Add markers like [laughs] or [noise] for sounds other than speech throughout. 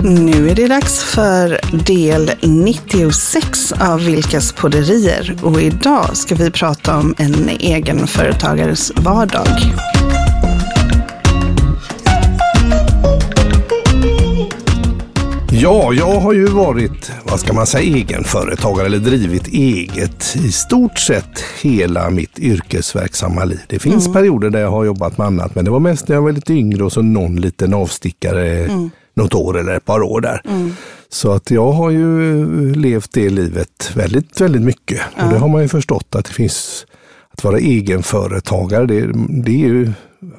Nu är det dags för del 96 av Vilkas podderier och idag ska vi prata om en egenföretagares vardag. Ja, jag har ju varit, vad ska man säga, egenföretagare eller drivit eget i stort sett hela mitt yrkesverksamma liv. Det finns mm. perioder där jag har jobbat med annat, men det var mest när jag var lite yngre och så någon liten avstickare mm. Något år eller ett par år där. Mm. Så att jag har ju levt det livet väldigt, väldigt mycket. Ja. Och det har man ju förstått att det finns, att vara egenföretagare, det, det är ju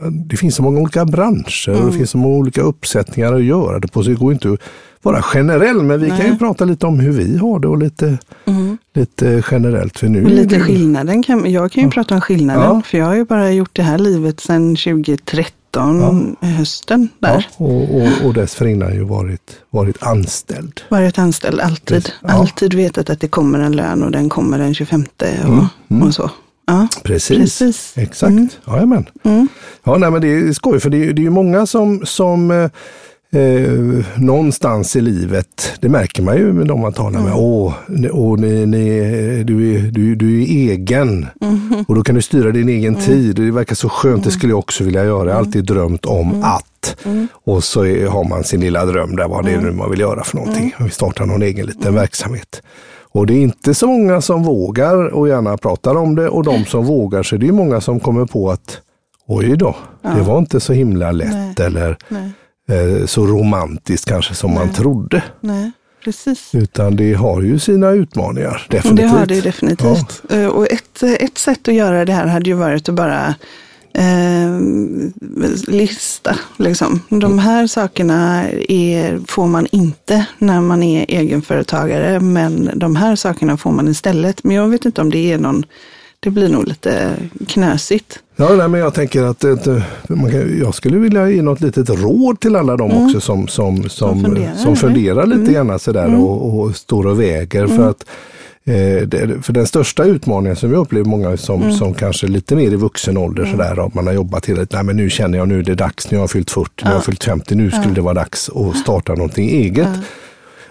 det finns så många olika branscher och det mm. finns så många olika uppsättningar att göra det på. Så det går inte att vara generell, men vi Nej. kan ju prata lite om hur vi har det och lite, mm. lite generellt. För nu och lite skillnaden, kan, jag kan ju ja. prata om skillnaden, ja. för jag har ju bara gjort det här livet sedan 2013 ja. hösten där. Ja, och, och, och dessförinnan ju varit, varit anställd. Varit anställd, alltid. Ja. Alltid vetat att det kommer en lön och den kommer den 25 och, mm. Mm. och så. Ja, precis. precis. Exakt. Mm. Jajamän. Mm. Ja, nej, men det är skoj, för det är, det är ju många som, som eh, någonstans i livet, det märker man ju med de man talar med. Mm. Åh, åh ni, ni, du, är, du, du är egen mm. och då kan du styra din egen mm. tid. Det verkar så skönt, det skulle jag också vilja göra. Jag har alltid drömt om mm. att. Mm. Och så är, har man sin lilla dröm där, vad det är nu man vill göra för någonting. Man vill starta någon egen liten verksamhet. Och det är inte så många som vågar och gärna pratar om det och de som vågar så är det många som kommer på att oj då, ja. det var inte så himla lätt Nej. eller Nej. Eh, så romantiskt kanske som Nej. man trodde. Nej. Precis. Utan det har ju sina utmaningar, definitivt. Det har det definitivt. Ja. Eh, och ett, ett sätt att göra det här hade ju varit att bara eh, lista. Liksom. De mm. här sakerna är, får man inte när man är egenföretagare, men de här sakerna får man istället. Men jag vet inte om det är någon det blir nog lite knösigt. Ja, nej, men jag tänker att kan, jag skulle vilja ge något litet råd till alla de mm. också som, som, som, som funderar, som funderar lite mm. grann sådär mm. och, och står och väger. För mm. att eh, för den största utmaningen som jag upplever många som, mm. som kanske lite mer i vuxen ålder mm. sådär, att man har jobbat nej men nu känner jag nu är det dags, nu har jag fyllt 40, ja. nu har jag fyllt 50, nu skulle ja. det vara dags att starta någonting eget. Ja.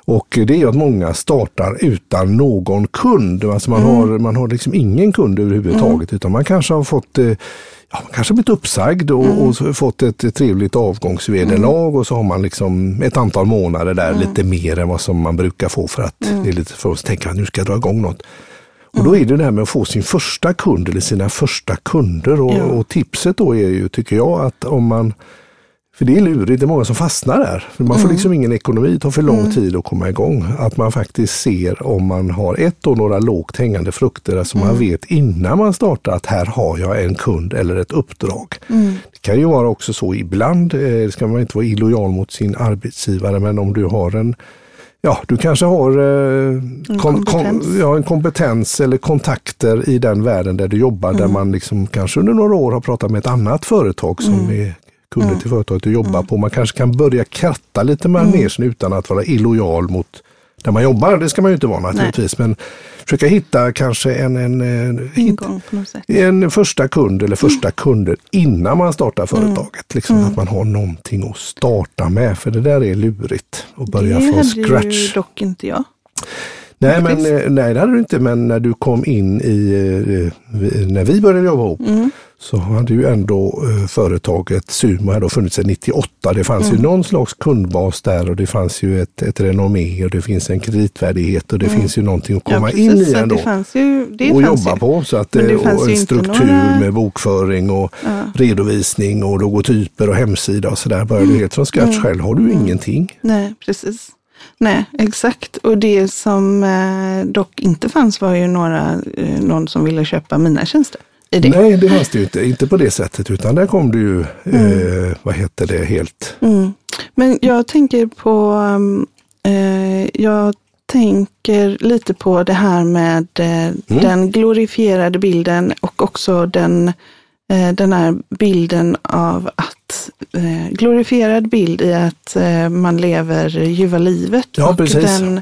Och det är att många startar utan någon kund. Alltså man, mm. har, man har liksom ingen kund överhuvudtaget mm. utan man kanske har fått eh, ja, man kanske blivit uppsagd och, mm. och fått ett trevligt avgångsvederlag mm. och så har man liksom ett antal månader där mm. lite mer än vad som man brukar få för att mm. det är lite för att tänka att nu ska jag dra igång något. Och då är det det här med att få sin första kund eller sina första kunder och, ja. och tipset då är ju, tycker jag, att om man för det är lurigt, det är många som fastnar där. Man får mm. liksom ingen ekonomi, det tar för lång mm. tid att komma igång. Att man faktiskt ser om man har ett och några lågt hängande frukter, alltså mm. man vet innan man startar att här har jag en kund eller ett uppdrag. Mm. Det kan ju vara också så ibland, eh, ska man inte vara illojal mot sin arbetsgivare, men om du har en Ja, du kanske har eh, en, kompetens. Kom, ja, en kompetens eller kontakter i den världen där du jobbar, där mm. man liksom kanske under några år har pratat med ett annat företag som mm. är kunder mm. till företaget att jobba mm. på. Man kanske kan börja kratta lite med mm. utan att vara illojal mot där man jobbar. Det ska man ju inte vara naturligtvis. Nej. Men försöka hitta kanske en, en, en, hitta, en första kund eller första mm. kunder innan man startar mm. företaget. Liksom, mm. Att man har någonting att starta med. För det där är lurigt att börja det från scratch. Det hade ju dock inte jag. Nej, men, eh, nej, det hade du inte, men när du kom in i, eh, när vi började jobba ihop, mm så hade ju ändå eh, företaget Sumo hade funnits sedan 98. Det fanns mm. ju någon slags kundbas där och det fanns ju ett, ett renommé och det finns en kreditvärdighet och det mm. finns ju någonting att komma ja, in i ändå. Det fanns ju, det och jobba ju. på. Så att, och en struktur några... med bokföring och ja. redovisning och logotyper och hemsida och sådär. Börjar du mm. helt från scratch mm. själv har du mm. ingenting. Nej, precis. Nej, exakt. Och det som eh, dock inte fanns var ju några, eh, någon som ville köpa mina tjänster i det. Nej, det fanns det ju inte. Inte på det sättet, utan där kom det ju, mm. eh, vad heter det, helt... Mm. Men jag tänker på, eh, jag tänker lite på det här med eh, mm. den glorifierade bilden och också den, eh, den här bilden av att eh, glorifierad bild i att eh, man lever ljuva livet. Ja, och precis. den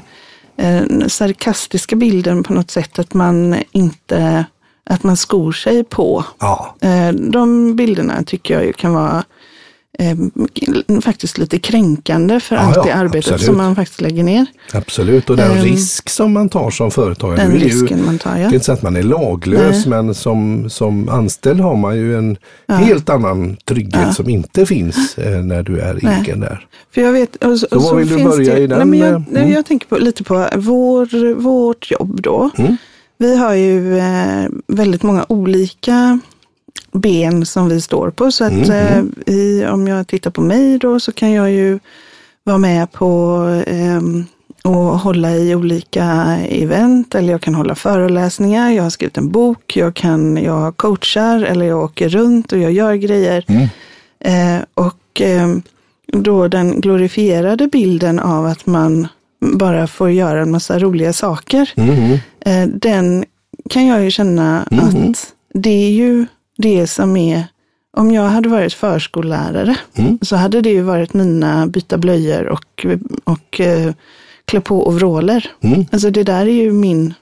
sarkastiska bilden på något sätt att man inte att man skor sig på. Ja. Eh, de bilderna tycker jag kan vara eh, faktiskt lite kränkande för ja, allt det arbetet absolut. som man faktiskt lägger ner. Absolut, och den um, risk som man tar som företagare. Den risken ju, man tar, ja. Det är inte så att man är laglös, Nej. men som, som anställd har man ju en ja. helt annan trygghet ja. som inte finns eh, när du är Nej. egen där. För jag vet, och, och så, så var vill du börja det, i den? Nej, jag, mm. jag tänker på, lite på vår, vårt jobb då. Mm. Vi har ju eh, väldigt många olika ben som vi står på. Så att mm. eh, i, om jag tittar på mig då så kan jag ju vara med på eh, och hålla i olika event eller jag kan hålla föreläsningar. Jag har skrivit en bok, jag, kan, jag coachar eller jag åker runt och jag gör grejer. Mm. Eh, och eh, då den glorifierade bilden av att man bara får göra en massa roliga saker. Mm. Eh, den kan jag ju känna mm. att det är ju det som är, om jag hade varit förskollärare mm. så hade det ju varit mina byta blöjor och, och uh, klä på overaller. Mm. Alltså det där är ju min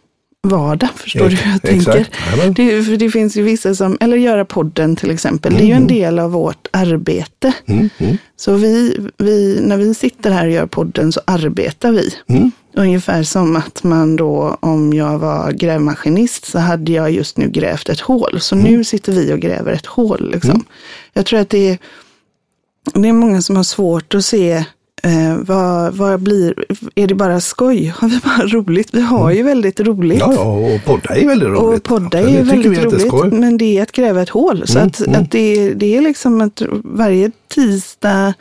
vardag, förstår du hur jag tänker? Det, för det finns ju vissa som, eller göra podden till exempel, mm. det är ju en mm. del av vårt arbete. Mm. Mm. Så vi, vi, när vi sitter här och gör podden så arbetar vi. Mm. Ungefär som att man då, om jag var grävmaskinist så hade jag just nu grävt ett hål. Så nu sitter vi och gräver ett hål. Liksom. Jag tror att det är, det är många som har svårt att se Eh, vad, vad blir, är det bara skoj? [laughs] Har vi bara roligt? Vi har ju väldigt roligt. Ja, och podda är väldigt roligt. Och podda är väldigt roligt. Men det är att gräva ett hål. Så mm, att, mm. att det, det är liksom att varje tisdag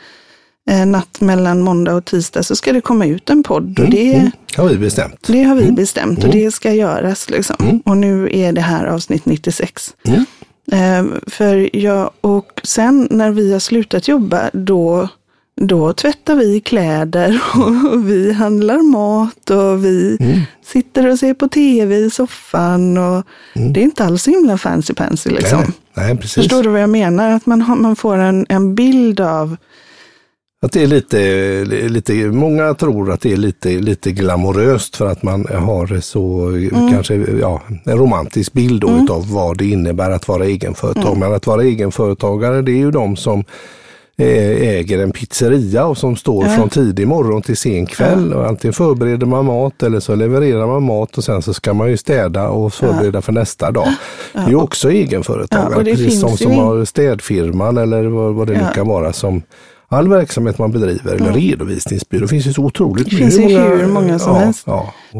eh, natt mellan måndag och tisdag så ska det komma ut en podd. Och mm, det mm, har vi bestämt. Det har vi mm, bestämt och mm. det ska göras. Liksom. Och nu är det här avsnitt 96. Eh, för jag, och sen när vi har slutat jobba, då då tvättar vi kläder [laughs] och vi handlar mat och vi mm. sitter och ser på tv i soffan. Och mm. Det är inte alls så himla fancy pansy. Liksom. Nej, nej. Förstår du vad jag menar? Att man, har, man får en, en bild av att det är lite, lite, många tror att det är lite, lite glamoröst för att man har så, mm. kanske, ja, en romantisk bild mm. av vad det innebär att vara egenföretagare. Mm. Men att vara egenföretagare, det är ju de som Eh, äger en pizzeria och som står ja. från tidig morgon till sen kväll. Ja. Och antingen förbereder man mat eller så levererar man mat och sen så ska man ju städa och förbereda ja. för nästa dag. Det är också egenföretagare, precis som som har städfirman eller vad, vad det nu kan vara som all verksamhet man bedriver, eller redovisningsbyrå, det finns ju så otroligt Det finns ju hur många som helst.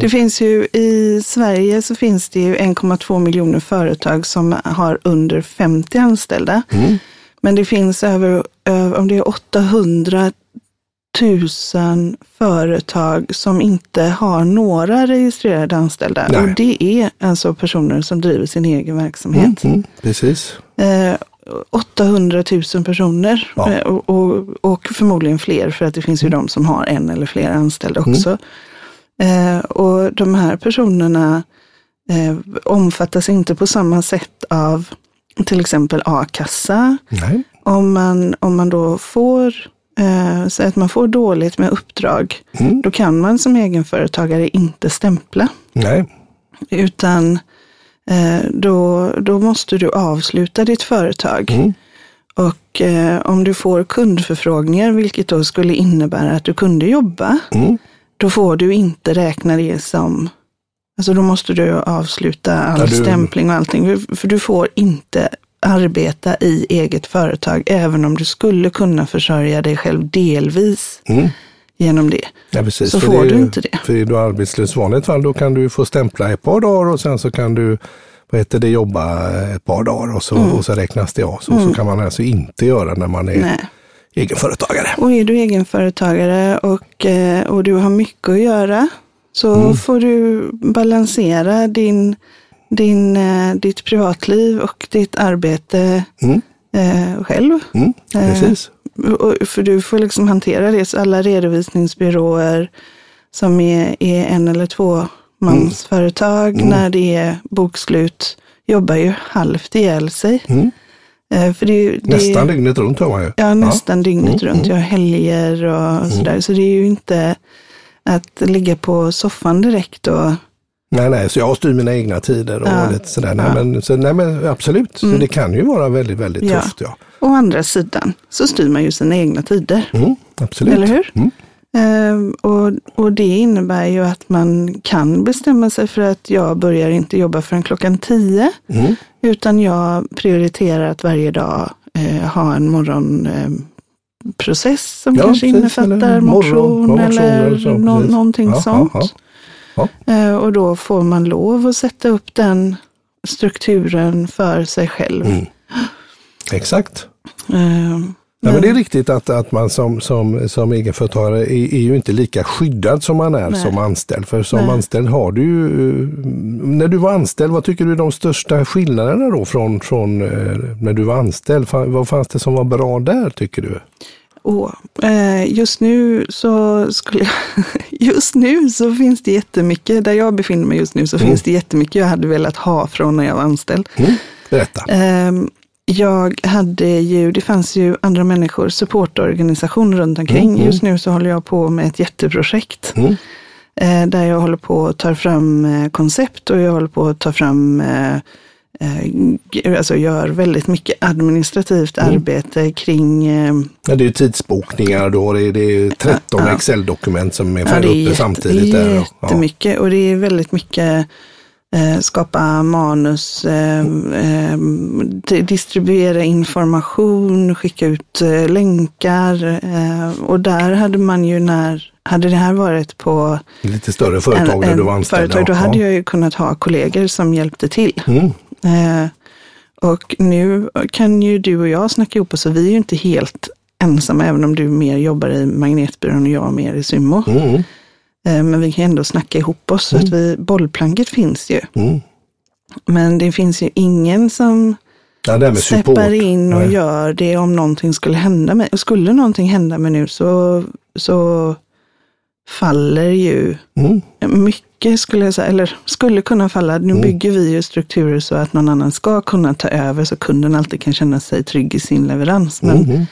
Det finns ju i Sverige så finns det ju 1,2 miljoner företag som har under 50 anställda. Mm. Men det finns över, om det är 800 000 företag som inte har några registrerade anställda. Nej. Och det är alltså personer som driver sin egen verksamhet. Mm, mm, precis. Eh, 800 000 personer ja. Och, och, och, förmodligen fler för att det finns ju mm. de som har en eller fler anställda mm. också. Mm. Eh, och de här personerna eh, omfattas inte på samma sätt av till exempel a-kassa. Om man, om man då får eh, så att man får dåligt med uppdrag, mm. då kan man som egenföretagare inte stämpla. Nej. Utan då, då måste du avsluta ditt företag. Mm. Och eh, om du får kundförfrågningar, vilket då skulle innebära att du kunde jobba, mm. då får du inte räkna det som Alltså då måste du avsluta all ja, du... stämpling och allting. För du får inte arbeta i eget företag, även om du skulle kunna försörja dig själv delvis mm. Genom det. Ja, precis. Så får det, du inte det. För är du arbetslös i vanligt fall, då kan du få stämpla ett par dagar och sen så kan du vad heter det, jobba ett par dagar och så, mm. och så räknas det av. Så, mm. så kan man alltså inte göra när man är Nej. egenföretagare. Och är du egenföretagare och, eh, och du har mycket att göra så mm. får du balansera din, din, eh, ditt privatliv och ditt arbete mm. eh, själv. Mm, precis. För du får liksom hantera det. Så alla redovisningsbyråer som är, är en eller två mansföretag mm. när det är bokslut jobbar ju halvt ihjäl sig. Mm. Eh, för det, det, nästan dygnet runt har man ju. Ja, nästan ja. dygnet mm. runt. Jag har helger och mm. sådär. Så det är ju inte att ligga på soffan direkt och Nej, nej, så jag styr mina egna tider och ja. lite sådär. Nej, ja. men, så, nej, men absolut, mm. så det kan ju vara väldigt, väldigt tufft. Ja. Å andra sidan så styr man ju sina egna tider. Mm, absolut. Eller hur? Mm. Ehm, och, och det innebär ju att man kan bestämma sig för att jag börjar inte jobba förrän klockan tio. Mm. Utan jag prioriterar att varje dag eh, ha en morgonprocess som Ja, kanske precis, innefattar eller motion, motion eller eller så, nå- precis. någonting Ja, sånt. ja, ja. Eh, och då får man lov att sätta upp den strukturen för sig själv. Mm. Exakt. Eh, Ja, men det är riktigt att, att man som, som, som egenföretagare är, är ju inte lika skyddad som man är Nej. som anställd. För som Nej. anställd har du ju, eh, när du var anställd, vad tycker du är de största skillnaderna då från, från eh, när du var anställd? Vad fanns det som var bra där tycker du? Eh, just nu så skulle jag, [laughs] just nu så finns det jättemycket, där jag befinner mig just nu så Mm. finns det jättemycket jag hade velat ha från när jag var anställd. Mm? Berätta. Ehm, jag hade ju, det fanns ju andra människor, supportorganisation runt omkring. Mm. Just nu så håller jag på med ett jätteprojekt. Mm. eh, där jag håller på att ta fram eh, koncept och jag håller på att ta fram, eh, eh, alltså gör väldigt mycket administrativt Mm. arbete kring eh, Ja, det är ju tidsbokningar då, det är, det är 13 Ja. Excel-dokument som är Ja, det är, uppe samtidigt. det är där. Ja. jättemycket och det är väldigt mycket skapa manus, eh, eh, di- distribuera information, skicka ut eh, länkar. Eh, och där hade man ju när, hade det här varit på Lite större företag där du var anställd. företag, då ja. hade jag ju kunnat ha kollegor som hjälpte till. Mm. Eh, och nu kan ju du och jag snacka ihop oss, så vi är ju inte helt ensamma, även om du mer jobbar i Magnetbyrån och jag mer i Sumo. Mm. Eh, Men vi kan ändå snacka ihop oss. Så att vi, bollplanket finns ju. Mm. Men det finns ju ingen som Ja, steppar in och Nej. gör det om någonting skulle hända mig. Och skulle någonting hända mig nu så, så faller ju Mm. mycket, skulle jag säga, eller skulle kunna falla. Nu Mm. bygger vi ju strukturer så att någon annan ska kunna ta över så kunden alltid kan känna sig trygg i sin leverans. Men, Mhm.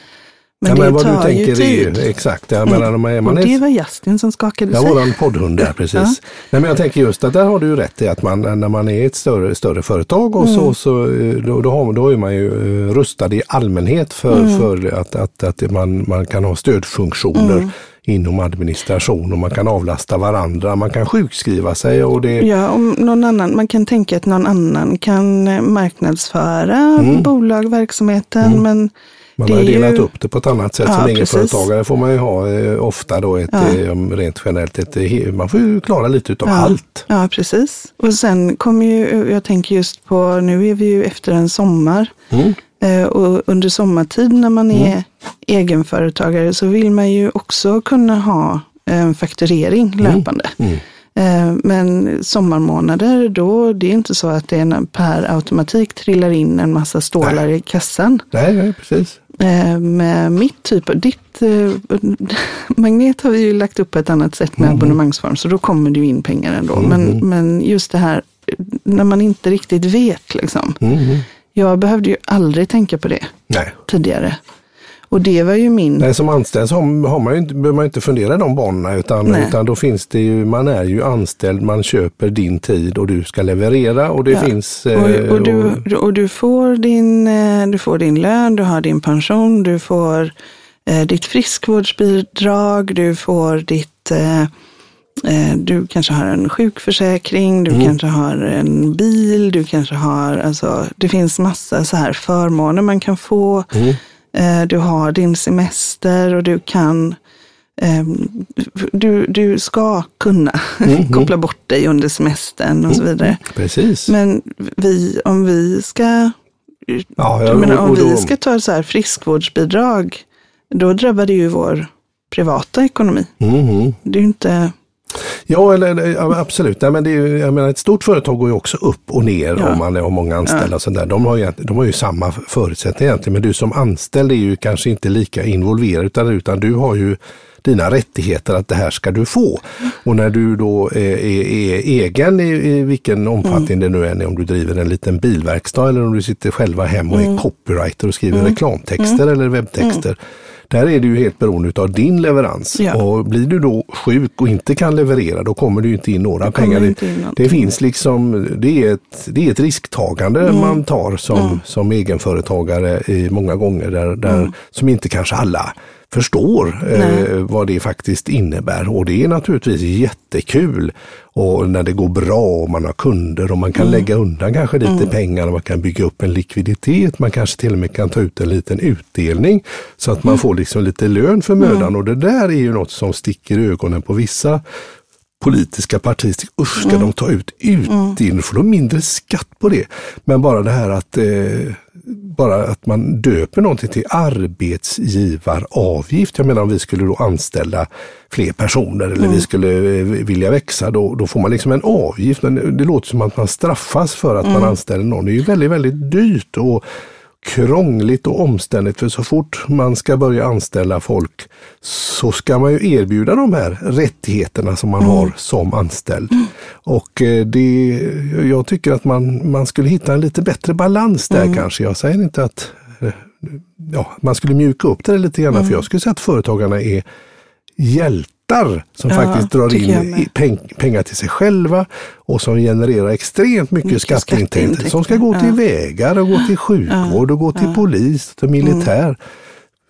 Men ja, det men vad tar du ju tänker är tid. ju exakt. Jag menar, om man, man och det är, var Justin som skakade ja, sig. våran poddhund där, precis. Ja. Nej, men jag tänker just att där har du ju rätt i att man, när man är ett större, större företag och Mm. så, så eh, då, då, har, då är man ju eh, rustad i allmänhet för, Mm. för att, att, att man, man kan ha stödfunktioner Mm. inom administration och man kan avlasta varandra, man kan sjukskriva sig och det Ja, om någon annan, man kan tänka att någon annan kan eh, marknadsföra bolag, verksamheten, men Man har är delat ju- upp det på ett annat sätt. Ja, Som egenföretagare får man ju ha eh, ofta då ett, Ja. eh, rent generellt, ett, eh, man får ju klara lite utav ja, allt. Ja, precis. Och sen kommer ju, jag tänker just på, nu är vi ju efter en sommar. Mm. Eh, Och under sommartid när man är egenföretagare så vill man ju också kunna ha en fakturering löpande. Mm. Men sommarmånader, då det är inte så att det per automatik trillar in en massa stålar i kassan. Nej, nej, precis. Eh, Med mitt typ ditt eh, [laughs] Magnet har vi ju lagt upp på ett annat sätt med abonnemangsform, så då kommer det ju in pengar ändå. Men, men just det här när man inte riktigt vet liksom. Mm. Jag behövde ju aldrig tänka på det Nej. tidigare. Och det var ju min... Nej, som anställd så har har man ju inte, behöver man inte fundera i de banorna utan, Nej. utan då finns det ju, man är ju anställd, man köper din tid och du ska leverera och det Ja. finns... Och, eh, och, du, och du, får din, eh, du får din lön, du har din pension, du får eh, ditt friskvårdsbidrag, du får ditt, eh, eh, du kanske har en sjukförsäkring, du Mm. kanske har en bil, du kanske har, alltså det finns massa så här förmåner man kan få. Mm. Eh, du har din semester och du kan ehm, du, du ska kunna [laughs] Mm-hmm. koppla bort dig under semestern och så vidare. Precis. Men vi, om vi ska, ja, ja, jag menar, om då- vi ska ta så här friskvårdsbidrag, då drabbar det ju vår privata ekonomi. Mhm. Det är ju inte, Ja, eller, eller, ja, absolut. Nej, men det är, jag menar, ett stort företag går ju också upp och ner Ja. om man har många anställda. Och sånt där. De, har ju, de har ju samma förutsättningar egentligen, men du som anställd är ju kanske inte lika involverad utan, utan du har ju dina rättigheter att det här ska du få. Och när du då är, är, är egen i, i vilken omfattning det nu än är, om du driver en liten bilverkstad eller om du sitter själva hem och är copywriter och skriver reklamtexter eller webbtexter. Där är du ju helt beroende av din leverans. Ja. Och blir du då sjuk och inte kan leverera, då kommer det inte in några pengar. In det, finns liksom, det är ett, det är ett risktagande mm. man tar som, mm. som egenföretagare i många gånger, där, där mm. som inte kanske alla förstår eh, vad det faktiskt innebär. Och det är naturligtvis jättekul och när det går bra och man har kunder och man kan mm. lägga undan kanske lite mm. pengar och man kan bygga upp en likviditet. Man kanske till och med kan ta ut en liten utdelning så att man mm. får liksom lite lön för mödan. Mm. Och det där är ju något som sticker i ögonen på vissa politiska partier. Usch, ska mm. de ta ut utdelning? Mm. Får de mindre skatt på det? Men bara det här att eh, bara att man döper någonting till arbetsgivaravgift. Jag menar om vi skulle då anställa fler personer eller mm. vi skulle eh, vilja växa, då, då får man liksom en avgift. Men det låter som att man straffas för att mm. man anställer någon. Det är ju väldigt, väldigt dyrt. Och krångligt och omständigt för så fort man ska börja anställa folk så ska man ju erbjuda de här rättigheterna som man mm. har som anställd. Mm. Och eh, det, jag tycker att man, man skulle hitta en lite bättre balans där mm. kanske. Jag säger inte att eh, ja, man skulle mjuka upp det lite grann, för mm. jag skulle säga att företagarna är hjältar jättar som ja, faktiskt drar in peng, pengar till sig själva och som genererar extremt mycket, mycket skatteintäkter som ska gå till ja. vägar och gå till sjukvård och gå till polis och militär. Mm.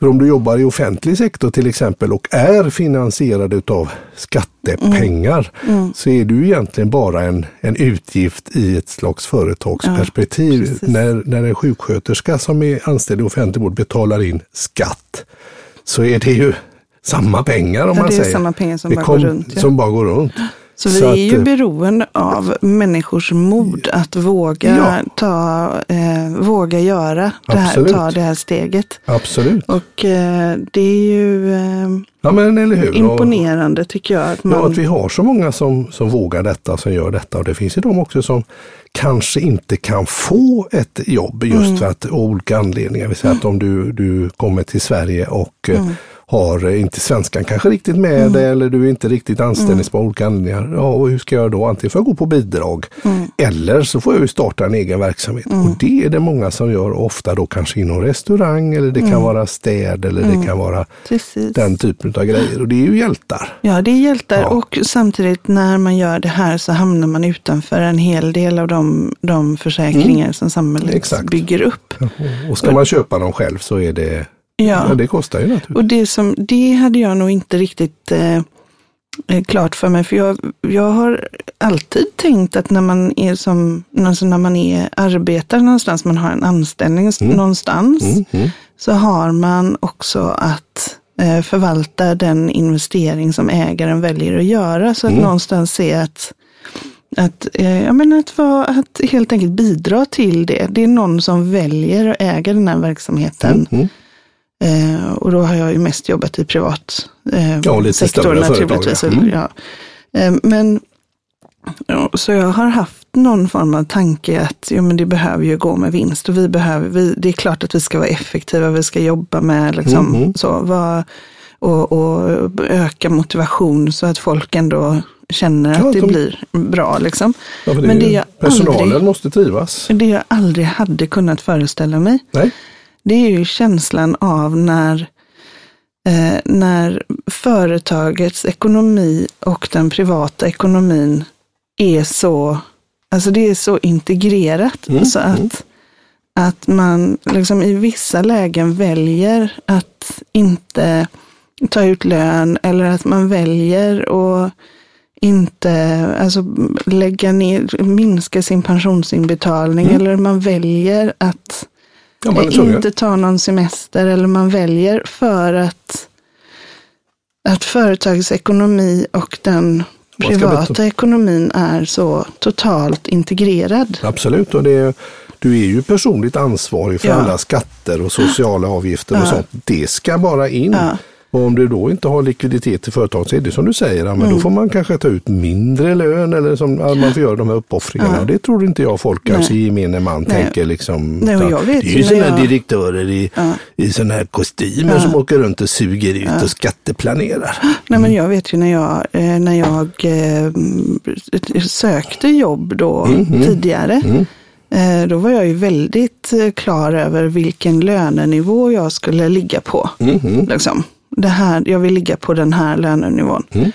För om du jobbar i offentlig sektor till exempel och är finansierad av skattepengar mm. Mm. så är du egentligen bara en, en utgift i ett slags företagsperspektiv. Ja, när, när en sjuksköterska som är anställd i offentlig vård betalar in skatt så är det ju samma pengar om ja, man säger. Det är samma pengar som, bara, kom, går runt, ja. som bara går runt. Så, så vi är ju att, beroende av människors mod att våga, ja. ta, eh, våga göra det här, ta det här steget. Absolut. Och eh, det är ju eh, ja, men, imponerande och, tycker jag. Att, man... ja, att vi har så många som, som vågar detta, som gör detta. Och det finns ju de också som kanske inte kan få ett jobb just mm. för att av olika anledningar. Vi säger mm. att om du, du kommer till Sverige och eh, mm har inte svenskan kanske riktigt med mm. dig eller du är inte riktigt anställningsbar mm. olika anledningar. Ja, och hur ska jag då? Antingen får jag gå på bidrag mm. eller så får jag starta en egen verksamhet. Mm. Och det är det många som gör, ofta då kanske inom restaurang eller det kan mm. vara städ eller det mm. kan vara Precis. den typen av grejer. Och det är ju hjältar. Ja, det är hjältar ja. och samtidigt när man gör det här så hamnar man utanför en hel del av de, de försäkringar som samhället Exakt. bygger upp. Och ska man köpa dem själv så är det Ja. ja, det kostar ju naturligtvis. Och det, som, det hade jag nog inte riktigt eh, eh, klart för mig. För jag, jag har alltid tänkt att när man är som, alltså när man är arbetar någonstans, man har en anställning mm. någonstans, mm. Mm. så har man också att eh, förvalta den investering som ägaren väljer att göra. Så att mm. någonstans se att att, eh, ja, men att, vara, att helt enkelt bidra till det. Det är någon som väljer att äga den här verksamheten. Mm, mm. Eh, och då har jag ju mest jobbat i privat eh, ja, lite sektor naturligtvis. Mm. Ja. Eh, men ja, så jag har haft någon form av tanke att ja, men det behöver ju gå med vinst och vi behöver, vi, det är klart att vi ska vara effektiva, vi ska jobba med liksom, mm. så, vad, och, och, öka motivation så att folk ändå känner ja, att det de... blir bra. Liksom. Ja, det men det jag personalen aldrig, måste trivas. Det jag aldrig hade kunnat föreställa mig. Nej det är ju känslan av när, eh, när företagets ekonomi och den privata ekonomin är så, alltså det är så integrerat. Mm. Så att, mm. att man liksom i vissa lägen väljer att inte ta ut lön eller att man väljer att inte alltså, lägga ner, minska sin pensionsinbetalning mm. eller man väljer att ja, man inte tar någon semester eller man väljer för att, att företagets ekonomi och den privata ekonomin är så totalt integrerad. Absolut, och det är, du är ju personligt ansvarig för ja. alla skatter och sociala avgifter ja. och sånt. Det ska bara in. Ja. Och om du då inte har likviditet i företaget så är det som du säger, men mm. då får man kanske ta ut mindre lön eller som, man får göra de här uppoffringarna. Ja. Det tror inte jag folk kanske i gemene man Nej. tänker liksom. Nej, vet det är ju sådana jag... direktörer i, ja. i sådana här kostymer ja. som åker runt och suger ut och skatteplanerar. Nej men mm. jag vet ju när jag, eh, när jag eh, sökte jobb då mm, mm. tidigare. Mm Eh, då var jag ju väldigt klar över vilken lönenivå jag skulle ligga på. Mm. Liksom. Det här, jag vill ligga på den här lönenivån. Mm.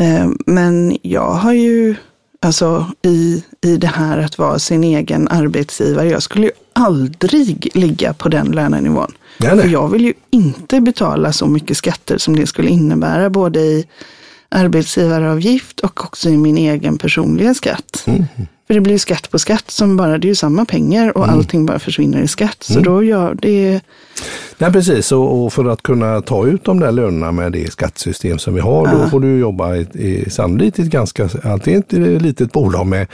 Eh, men jag har ju, alltså i, i det här att vara sin egen arbetsgivare, jag skulle ju aldrig ligga på den lönenivån. Nej, nej. För jag vill ju inte betala så mycket skatter som det skulle innebära, både i arbetsgivaravgift och också i min egen personliga skatt. Mm. För det blir ju skatt på skatt som bara, det är ju samma pengar och mm. allting bara försvinner i skatt. Så mm. då gör det... Nej precis, och, och, för att kunna ta ut de där lönerna med det skattesystem som vi har, ja. då får du jobba i, i, sannolikt ett ganska, antingen ett litet bolag med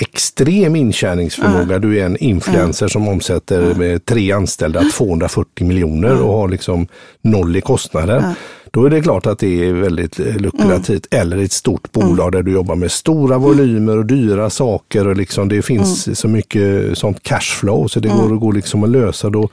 extrem intjäningsförmåga. Ja. Du är en influencer ja. som omsätter med tre anställda 240 miljoner och har liksom noll i kostnader. Då är det klart att det är väldigt eh, lukrativt. Mm. Eller ett stort bolag mm. där du jobbar med stora volymer och dyra saker och liksom det finns mm. så mycket sånt cashflow så det går, mm. går liksom att lösa. Då,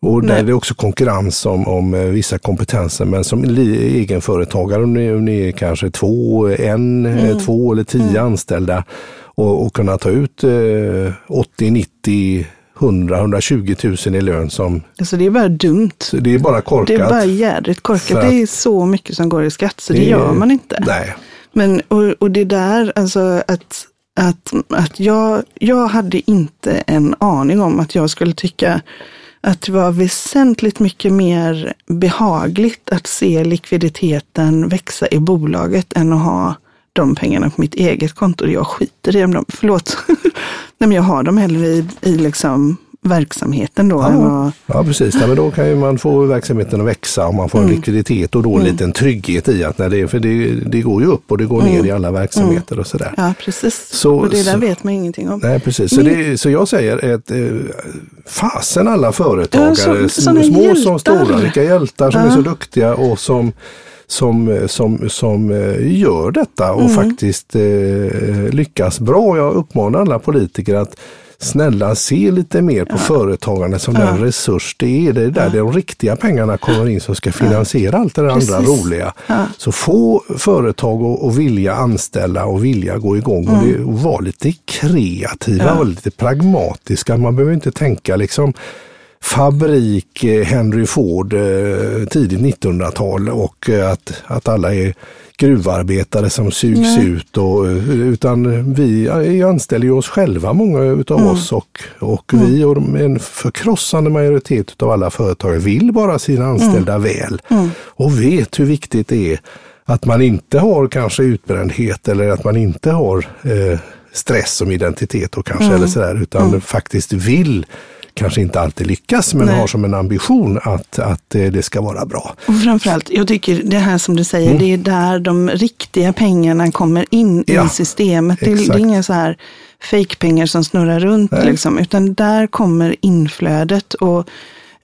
och där Nej. är det också konkurrens om, om eh, vissa kompetenser. Men som egenföretagare, om ni, om ni är kanske två, en, eh, mm. två eller tio mm. anställda och, och, kunna ta ut eh, 80, 90, 100-120 000 i lön som... Alltså det är bara dumt. Det är bara korkat. Det är bara jädrigt korkat. det är så mycket som går i skatt så det, det gör man inte. Nej. Men, och, och det där, alltså att, att, att jag, jag hade inte en aning om att jag skulle tycka att det var väsentligt mycket mer behagligt att se likviditeten växa i bolaget än att ha de pengarna på mitt eget konto. Jag skiter i dem. Förlåt. [laughs] Nej, men jag har dem hellre i, i liksom verksamheten då. Ja, ja precis. Ja, men då kan ju man få verksamheten att växa och man får mm. likviditet och då en mm. liten trygghet i att när det, för det, det går ju upp och det går mm. ner i alla verksamheter mm. och sådär. Ja, precis. Så, och det där så, vet man ingenting om. Nej, precis. Så, det, så jag säger att eh, fasen alla företagare, ja, så, små hjältar. som stora, vilka hjältar som ja. är så duktiga och som som, som, som eh, gör detta och mm. faktiskt eh, lyckas bra. Jag uppmanar alla politiker att snälla se lite mer på ja. företagandet som ja. den resurs det är. Det är där ja. de riktiga pengarna kommer in som ska finansiera allt det där andra roliga. Så få företag att vilja anställa och vilja gå igång mm. och, det, och vara lite kreativa och lite pragmatiska. Man behöver inte tänka liksom fabrik eh, Henry Ford eh, tidigt 1900-tal och eh, att, att alla är gruvarbetare som sugs Nej. ut. Och, utan vi anställer oss själva, många utav mm. oss och, och mm. vi och en förkrossande majoritet av alla företag vill bara sina anställda mm. väl mm. och vet hur viktigt det är att man inte har kanske utbrändhet eller att man inte har eh, stress som identitet och kanske mm. eller sådär utan mm. faktiskt vill kanske inte alltid lyckas, men Nej. har som en ambition att, att eh, det ska vara bra. Och framförallt, jag tycker det här som du säger, mm. det är där de riktiga pengarna kommer in ja, i systemet. Det, det är inga så här fejkpengar som snurrar runt, liksom, utan där kommer inflödet. Och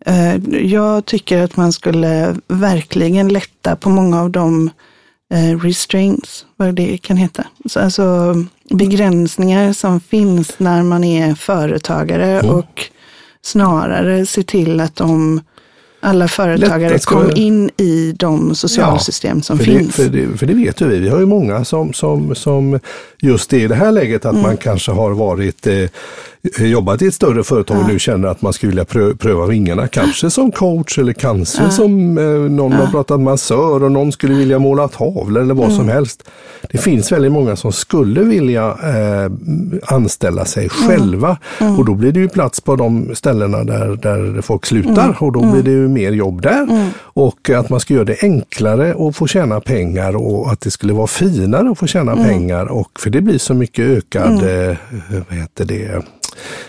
eh, Jag tycker att man skulle verkligen lätta på många av de eh, restraints, vad det kan heta. Så, alltså begränsningar som finns när man är företagare mm. och snarare se till att de alla företagare kom in i de socialsystem ja, som för finns. Det, för, det, för det vet ju vi. Vi har ju många som, som, som just i det här läget att mm. man kanske har varit eh, jobbat i ett större företag ja. och nu känner att man skulle vilja pröva, pröva vingarna. Kanske som coach eller kanske ja. som eh, någon ja. har pratat massör och någon skulle vilja måla tavlor eller vad mm. som helst. Det finns väldigt många som skulle vilja eh, anställa sig mm. själva mm. och då blir det ju plats på de ställena där, där folk slutar mm. och då blir det ju mer jobb där. Mm. Och att man ska göra det enklare att få tjäna pengar och att det skulle vara finare att få tjäna pengar och för det blir så mycket ökad, eh, vad heter det,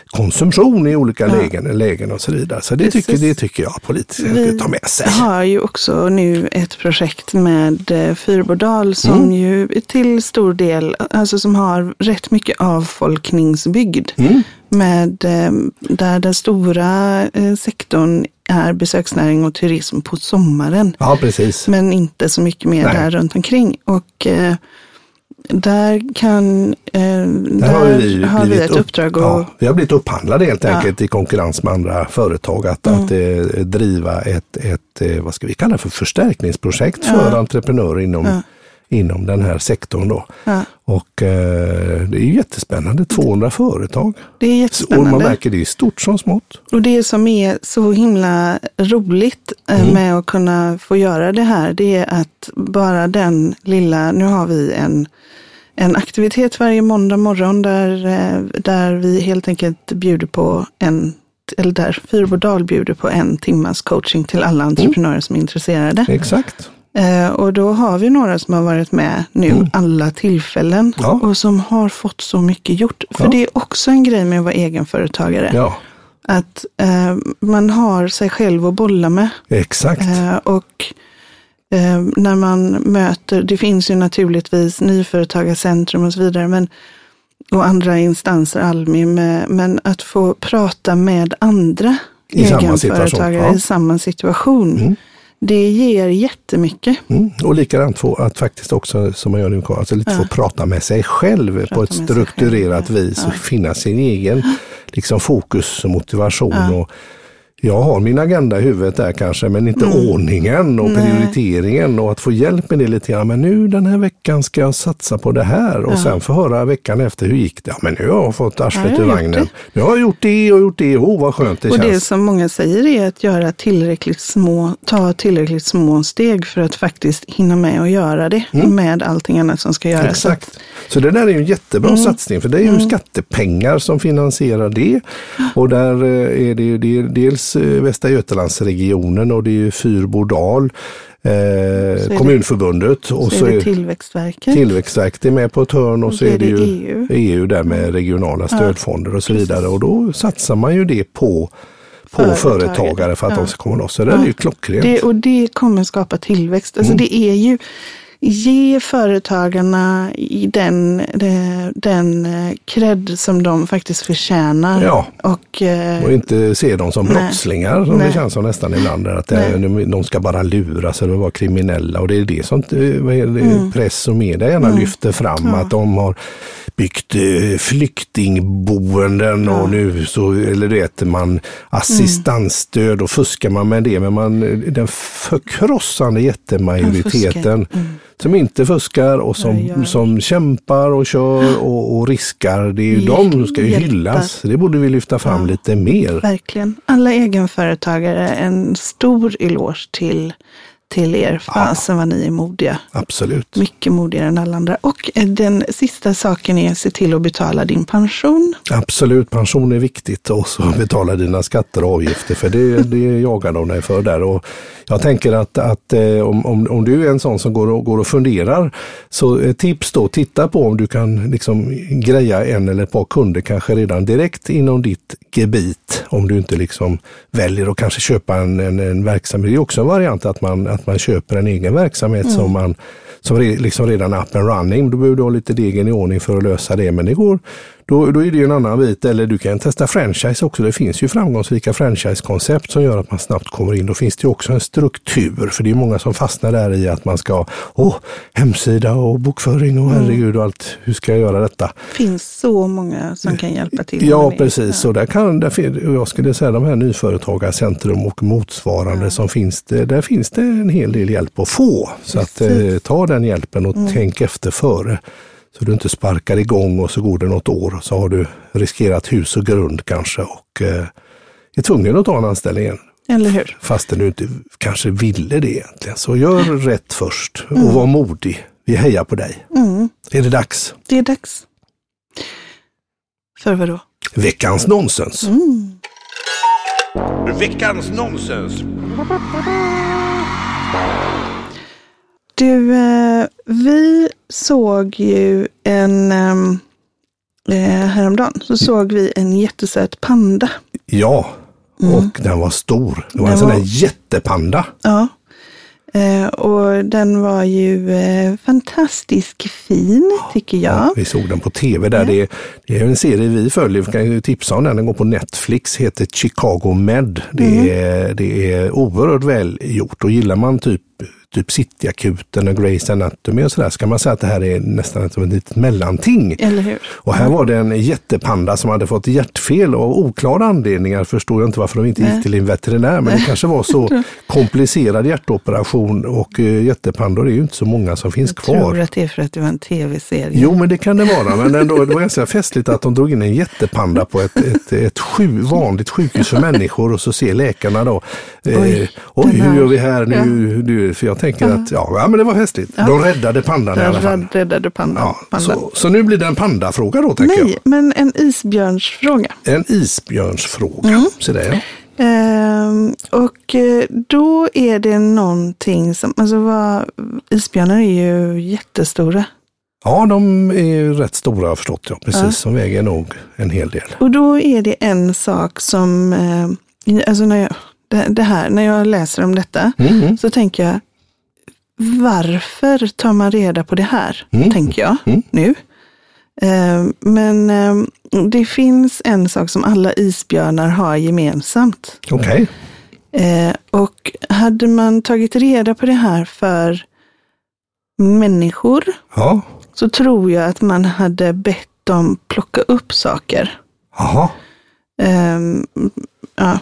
konsumtion i olika ja. lägen, lägen och så vidare. Så det, tycker, det tycker jag politiker ska ta med sig. Vi har ju också nu ett projekt med eh, Fyrbodal som mm. ju till stor del, alltså som har rätt mycket avfolkningsbygd. Mm. Med, eh, där den stora eh, sektorn är besöksnäring och turism på sommaren. Ja, precis. Men inte så mycket mer Nej. där runt omkring. Och där kan eh, där, där har vi, har vi ett upp, uppdrag. Och, ja, vi har blivit upphandlade helt enkelt ja. i konkurrens med andra företag att, mm. att eh, driva ett, ett, eh, vad ska vi kalla det för, förstärkningsprojekt för entreprenörer inom, inom den här sektorn. Då. Ja. Och eh, det är jättespännande, 200 företag. Det är jättespännande. Och man märker det är stort som smått. Och det som är så himla roligt eh, Mm. med att kunna få göra det här, det är att bara den lilla, nu har vi en, en aktivitet varje måndag morgon där, eh, där vi helt enkelt bjuder på en, eller där Fyrbodal bjuder på en timmas coaching till alla entreprenörer som är intresserade. Exakt. Eh, och då har vi några som har varit med nu alla tillfällen Mm. Ja. och som har fått så mycket gjort. För Ja. det är också en grej med att vara egenföretagare. Ja, Att eh, man har sig själv att bolla med. exakt. Eh, och eh, när man möter, det finns ju naturligtvis nyföretagarcentrum och så vidare, men, och andra instanser, Almi, med, men att få prata med andra I samma egenföretagare ja. i samma situation, Mm. Det ger jättemycket. Mm. Och likadant få att faktiskt också, som man gör nu, alltså lite få prata med sig själv Prata på ett strukturerat själv, ja. vis Ja. och finna sin egen liksom, fokus och motivation. Ja. Och jag har min agenda i huvudet där kanske, men inte ordningen och Mm. Nej. prioriteringen och att få hjälp med det lite grann. Men nu den här veckan ska jag satsa på det här och Ja. sen få höra veckan efter hur gick det? Ja, men nu har jag fått arslet ur vagnen. det. Nu har jag gjort det och gjort det. Oh, vad skönt det och det känns. som många säger är att göra tillräckligt små, ta tillräckligt små steg för att faktiskt hinna med att göra det med allting annat som ska göras. Så att- Exakt. Så det där är ju en jättebra satsning för det är ju skattepengar som finansierar det. Och där eh, är det ju det dels Västra Götalandsregionen och det är ju Fyrbodal, eh, det- Kommunförbundet och så, så är det Tillväxtverket. Tillväxtverket är med på ett hörn och, Och så är det ju EU, EU. där med regionala stödfonder och så vidare. Och då satsar man ju det på på Företagare. företagare för att Ja. de ska komma loss. Så det är ju klockrent. Det, och det kommer skapa tillväxt. Alltså Mm. det är ju, ge företagarna den, de- den eh, cred som de faktiskt förtjänar. Ja. Och, eh, Och inte se dem som Nej. brottslingar som Nej. det känns som nästan ibland. Att är, de- ska bara luras eller vara kriminella. Och det är det som eh, vad är det, Mm. press och media gärna lyfter fram. Att de har byggt eh, flyktingboenden och nu så, eller du vet, man assistansstöd och fuskar man med det. Men man, den förkrossande jättemajoriteten som inte fuskar och som, gör. som kämpar och kör och, och riskar. Det är ju de som ska ju hyllas. Det borde vi lyfta fram lite mer. Verkligen. Alla egenföretagare, en stor eloge till, till er. Fasen vad ni är modiga. Absolut. Mycket modigare än alla andra. Och eh, den sista saken är att se till att betala din pension. Absolut, pension är viktigt och så [laughs] betala dina skatter och avgifter för det, det jagar de dig för där. Och jag tänker att, att eh, om, om, om du är en sån som går och, går och funderar, så eh, tips då, titta på om du kan liksom greja en eller ett par kunder kanske redan direkt inom ditt gebit. Om du inte liksom väljer att kanske köpa en, en, en verksamhet. Det är också en variant att man, att man köper en egen verksamhet som man som liksom redan är up and running. Då behöver du ha lite degen i ordning för att lösa det. Men det går, då, då är det ju en annan bit. Eller du kan testa franchise också. Det finns ju framgångsrika franchisekoncept som gör att man snabbt kommer in. Då finns det ju också en struktur. För det är många som fastnar där i att man ska, åh, hemsida och bokföring och herregud och allt. Hur ska jag göra detta? Det finns så många som kan hjälpa till. Ja, precis. Och där kan, där, jag skulle säga de här nyföretagarcentrum och motsvarande som finns det, där finns det en hel del hjälp att få. Så att eh, ta den hjälpen och tänk efter före. Så du inte sparkar igång och så går det något år och så har du riskerat hus och grund kanske och eh, är tvungen att ta en anställning igen. Eller hur? Fastän du inte kanske ville det egentligen. Så gör rätt först och var modig. Vi hejar på dig. Är det dags? Det är dags. För vad då? Veckans nonsens. Veckans nonsens. Du, eh, vi såg ju en, ehm, eh, häromdagen så såg vi en jättesöt panda. Ja, och den var stor. Det var en Den sån var- där jättepanda. Ja. Eh, och den var ju eh, fantastiskt fin, tycker jag. Ja, vi såg den på tv där. Det, är, det är en serie vi följer, vi kan ju tipsa om den. Den går på Netflix, heter Chicago Med. Det, Mm. är, det är oerhört väl gjort och gillar man typ typ Cityakuten och Grey's Anatomy och sådär, ska man säga att det här är nästan ett, ett litet mellanting. Eller hur? Och här var det en jättepanda som hade fått hjärtfel av oklara anledningar. Förstår jag inte varför de inte gick till en veterinär, men det kanske var så [laughs] komplicerad hjärtoperation och uh, jättepandor är ju inte så många som finns jag kvar. Jag tror att det är för att det var en tv-serie. Jo, men det kan det vara, men ändå, det var ganska festligt att de drog in en jättepanda på ett, ett, ett sju, vanligt sjukhus för människor och så ser läkarna då, eh, oj, oj hur gör vi här nu? Ja. För jag tänker att, ja, ja, men det var festligt. Ja. De räddade pandan i alla fall. Räddade pandan. Ja, pandan. Så, så, nu blir det en pandafråga då, tänker Nej, jag. men en isbjörnsfråga. En isbjörnsfråga, mm. så det ja. Ehm, och eh, då är det någonting som, alltså vad, isbjörnar är ju jättestora. Ja, de är rätt stora har jag förstått. Ja, precis. Ja. De väger nog en hel del. Och då är det en sak som, eh, alltså när jag, det, det, här, när jag läser om detta, mm. så tänker jag, varför tar man reda på det här? Mm. Tänker jag mm. nu. Eh, men eh, det finns en sak som alla isbjörnar har gemensamt. Okej. Okay. Eh, och hade man tagit reda på det här för människor, ja. så tror jag att man hade bett dem plocka upp saker. Jaha. Um, ja.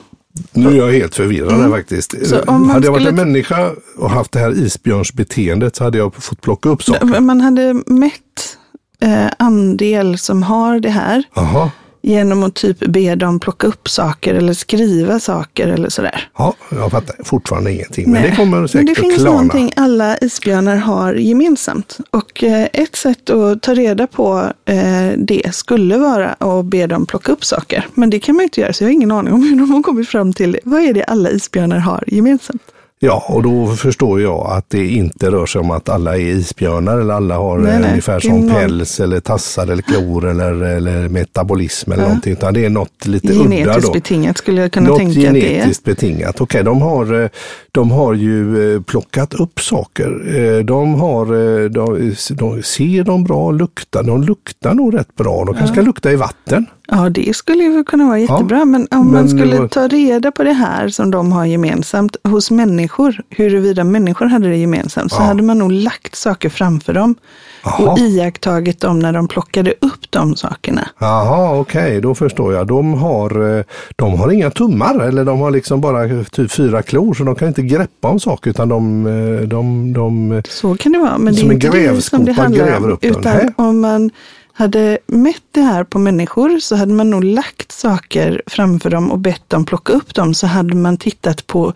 Nu är jag helt förvirrad mm. faktiskt. Så hade jag varit en människa och haft det här isbjörnsbeteendet så hade jag fått plocka upp saker. Man hade mätt eh, andel som har det här. Aha. Genom att typ be dem plocka upp saker eller skriva saker eller sådär. Ja, jag fattar fortfarande ingenting. Men Nej. det kommer säkert men det finns klarna. någonting alla isbjörnar har gemensamt. Och eh, ett sätt att ta reda på eh, det skulle vara att be dem plocka upp saker. Men det kan man inte göra, så jag har ingen aning om hur de har kommit fram till det. Vad är det alla isbjörnar har gemensamt? Ja, och då förstår jag att det inte rör sig om att alla är isbjörnar eller alla har nej, nej. ungefär som päls eller tassar eller klor eller, eller metabolism eller ja. någonting. Utan det är något lite genetiskt udda då. betingat skulle jag kunna något tänka att det är. Genetiskt betingat. Okej, okay, de, har, de har ju eh, plockat upp saker. Eh, de har, eh, de, de ser de bra, luktar, de luktar nog rätt bra. De kanske ja. kan lukta i vatten. Ja, det skulle ju kunna vara jättebra. Ja, men om men man skulle var... ta reda på det här som de har gemensamt hos människor, huruvida människor hade det gemensamt, ja. så hade man nog lagt saker framför dem Aha. och iakttagit dem när de plockade upp de sakerna. Jaha, okej, okay, då förstår jag. De har, eh, de har inga tummar eller de har liksom bara typ fyra klor så de kan inte greppa om saker utan de, eh, de, de Så kan det vara, men det är inte det som det handlar om. Utan om man hade mätt det här på människor så hade man nog lagt saker framför dem och bett dem plocka upp dem. Så hade man tittat på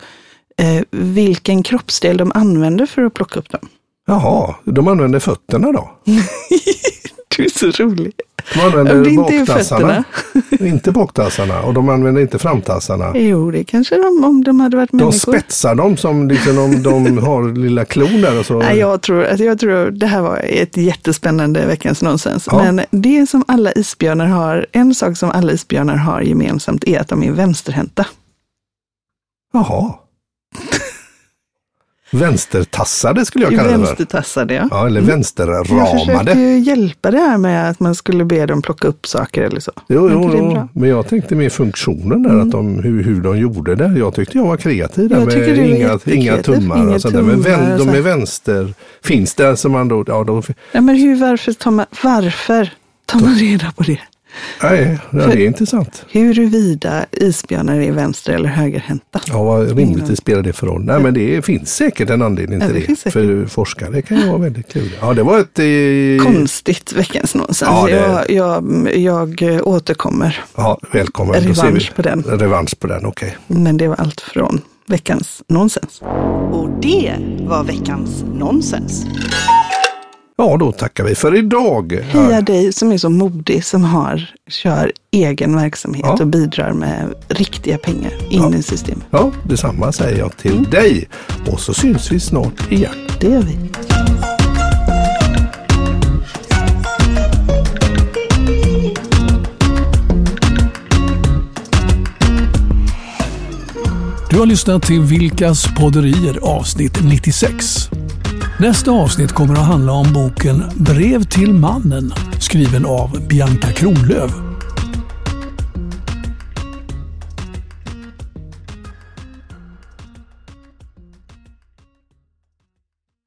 eh, vilken kroppsdel de använder för att plocka upp dem. Jaha, de använder fötterna då? [laughs] [laughs] du är så rolig. De använder baktassarna. inte baktassarna och de använder inte framtassarna. Jo, det kanske de om de hade varit människor. De spetsar dem som liksom om de har lilla klon där och så. Nej, jag tror, alltså jag tror det här var ett jättespännande veckans nonsens. Ja. Men det som alla isbjörnar har, en sak som alla isbjörnar har gemensamt är att de är vänsterhänta. Jaha. [laughs] Vänstertassade skulle jag kalla det Vänstertassade, ja. ja. Eller vänsterramade. Jag försökte ju hjälpa det här med att man skulle be dem plocka upp saker eller så. Jo, jo, jo. men jag tänkte mer funktionen där, mm. att de, hur, hur de gjorde det. Jag tyckte jag var kreativ där med inga, inga tummar. Inga och sånt tummar, Men vän, de är vänster, finns det som man då... Ja, då... ja men hur, varför tar man, varför tar man reda på det? Nej, det är intressant. Huruvida isbjörnar är vänster eller högerhänta. Ja, vad rimligtvis spelar det för roll? Nej, men det finns säkert en anledning till ja, det. det. För forskare det kan ju vara väldigt kul. Ja, det var ett... Eh... Konstigt veckans nonsens. Ja, det... jag, jag, jag återkommer. Ja, välkommen. Revansch på den. Revansch på den, okej. Okay. Men det var allt från veckans nonsens. Och det var veckans nonsens. Ja, då tackar vi för idag. Heja dig som är så modig, som har, kör egen verksamhet ja. och bidrar med riktiga pengar in ja. i systemet. Ja, detsamma säger jag till mm. dig. Och så syns vi snart igen. Det gör vi. Du har lyssnat till Vilkas podderier avsnitt 96. Nästa avsnitt kommer att handla om boken Brev till mannen skriven av Bianca Kronlöf.